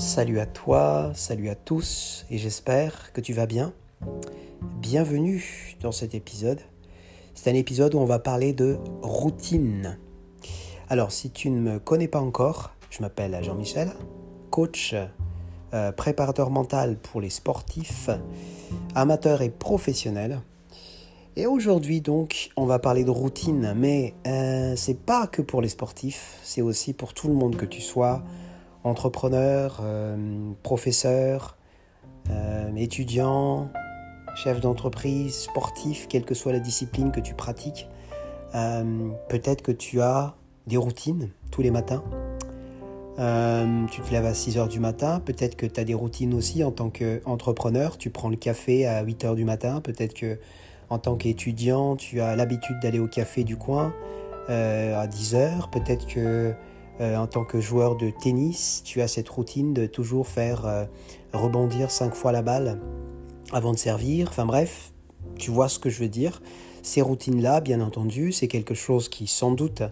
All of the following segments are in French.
Salut à toi, salut à tous, et j'espère que tu vas bien. Bienvenue dans cet épisode. C'est un épisode où on va parler de routine. Alors, si tu ne me connais pas encore, je m'appelle Jean-Michel, coach, euh, préparateur mental pour les sportifs, amateurs et professionnels. Et aujourd'hui, donc, on va parler de routine, mais euh, c'est pas que pour les sportifs, c'est aussi pour tout le monde que tu sois entrepreneur, euh, professeur, euh, étudiant, chef d'entreprise, sportif, quelle que soit la discipline que tu pratiques. Euh, peut-être que tu as des routines tous les matins. tu te lèves à 6 heures du matin, peut-être que tu as des routines aussi en tant qu'entrepreneur, tu prends le café à 8 heures du matin, peut-être que en tant qu'étudiant, tu as l'habitude d'aller au café du coin à 10 heures, peut-être que euh, en tant que joueur de tennis, tu as cette routine de toujours faire euh, rebondir cinq fois la balle avant de servir. Enfin bref, tu vois ce que je veux dire. Ces routines-là, bien entendu, c'est quelque chose qui sans doute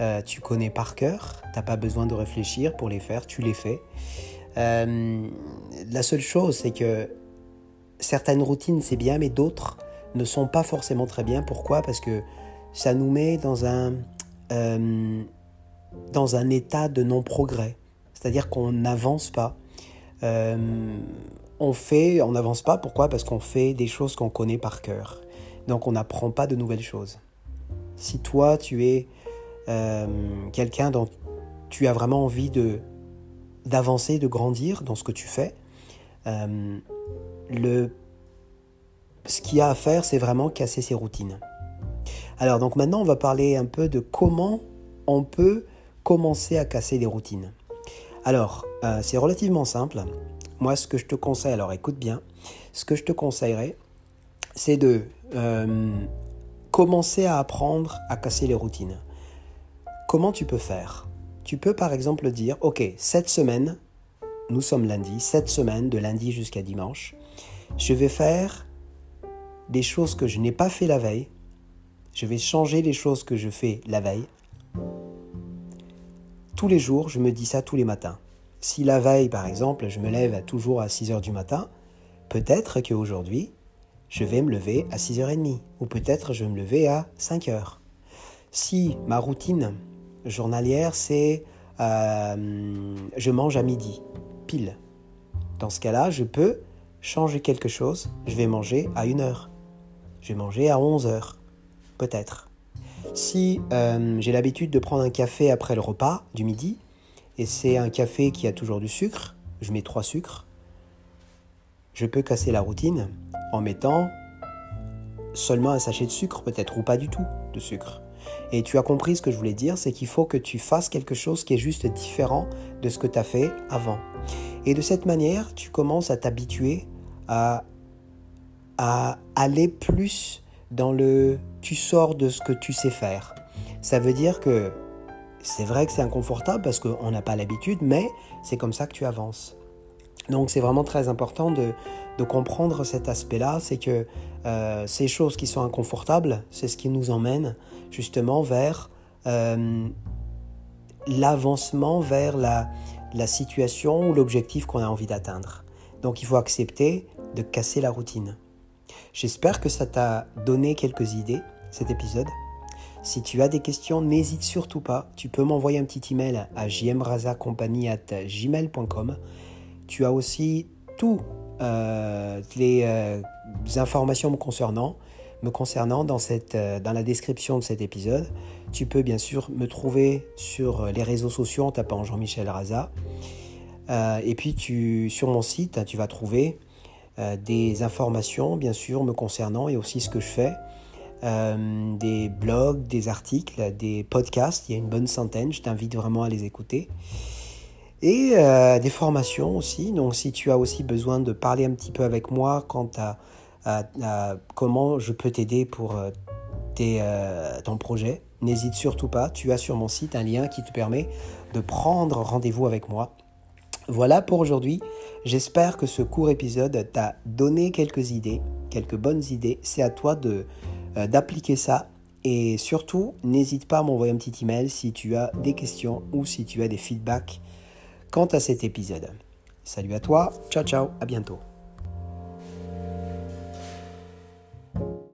euh, tu connais par cœur. Tu n'as pas besoin de réfléchir pour les faire, tu les fais. la seule chose, c'est que certaines routines, c'est bien, mais d'autres ne sont pas forcément très bien. Pourquoi? Parce que ça nous met dans un dans un état de non-progrès. C'est-à-dire qu'on n'avance pas. Euh, on fait, on n'avance pas. Pourquoi? Parce qu'on fait des choses qu'on connaît par cœur. Donc on n'apprend pas de nouvelles choses. Si toi, tu es euh, quelqu'un dont tu as vraiment envie de d'avancer, de grandir dans ce que tu fais, euh, le, ce qu'il y a à faire, c'est vraiment casser ses routines. Alors donc maintenant, on va parler un peu de comment on peut commencer à casser les routines Alors, euh, c'est relativement simple. Moi, ce que je te conseille, alors écoute bien, ce que je te conseillerais, c'est de euh, commencer à apprendre à casser les routines. Comment tu peux faire? Tu peux par exemple dire, ok, cette semaine, nous sommes lundi, cette semaine, de lundi jusqu'à dimanche, je vais faire des choses que je n'ai pas fait la veille, je vais changer les choses que je fais la veille, tous les jours, je me dis ça tous les matins. Si la veille, par exemple, je me lève toujours à 6 heures du matin, peut-être qu'aujourd'hui, je vais me lever à 6h30 ou peut-être je vais me lever à 5 heures. Si ma routine journalière, c'est euh, je mange à midi, pile. Dans ce cas-là, je peux changer quelque chose. Je vais manger à 1 heure. Je vais manger à 11 heures, peut-être. Si euh, j'ai l'habitude de prendre un café après le repas du midi, et c'est un café qui a toujours du sucre, je mets trois sucres, je peux casser la routine en mettant seulement un sachet de sucre peut-être, ou pas du tout de sucre. Et tu as compris ce que je voulais dire, c'est qu'il faut que tu fasses quelque chose qui est juste différent de ce que tu as fait avant. Et de cette manière, tu commences à t'habituer à, à aller plus dans le tu sors de ce que tu sais faire. Ça veut dire que c'est vrai que c'est inconfortable parce qu'on n'a pas l'habitude, mais c'est comme ça que tu avances. Donc c'est vraiment très important de, comprendre cet aspect-là, c'est que euh, ces choses qui sont inconfortables, c'est ce qui nous emmène justement vers euh, l'avancement, vers la, la situation ou l'objectif qu'on a envie d'atteindre. Donc il faut accepter de casser la routine. J'espère que ça t'a donné quelques idées, cet épisode. Si tu as des questions, n'hésite surtout pas. Tu peux m'envoyer un petit email à gmail.com. Tu as aussi toutes euh, les euh, informations me concernant, me concernant dans, cette, euh, dans la description de cet épisode. Tu peux bien sûr me trouver sur les réseaux sociaux en tapant Jean-Michel Raza. et puis tu, sur mon site, tu vas trouver des informations, bien sûr, me concernant et aussi ce que je fais. Euh, des blogs, des articles, des podcasts, il y a une bonne centaine, je t'invite vraiment à les écouter. Et euh, des formations aussi, donc si tu as aussi besoin de parler un petit peu avec moi quant à, comment je peux t'aider pour ton projet, n'hésite surtout pas, tu as sur mon site un lien qui te permet de prendre rendez-vous avec moi voilà pour aujourd'hui. J'espère que ce court épisode t'a donné quelques idées, quelques bonnes idées. C'est à toi de euh, d'appliquer ça. Et surtout, n'hésite pas à m'envoyer un petit email si tu as des questions ou si tu as des feedbacks quant à cet épisode. Salut à toi, ciao ciao, à bientôt.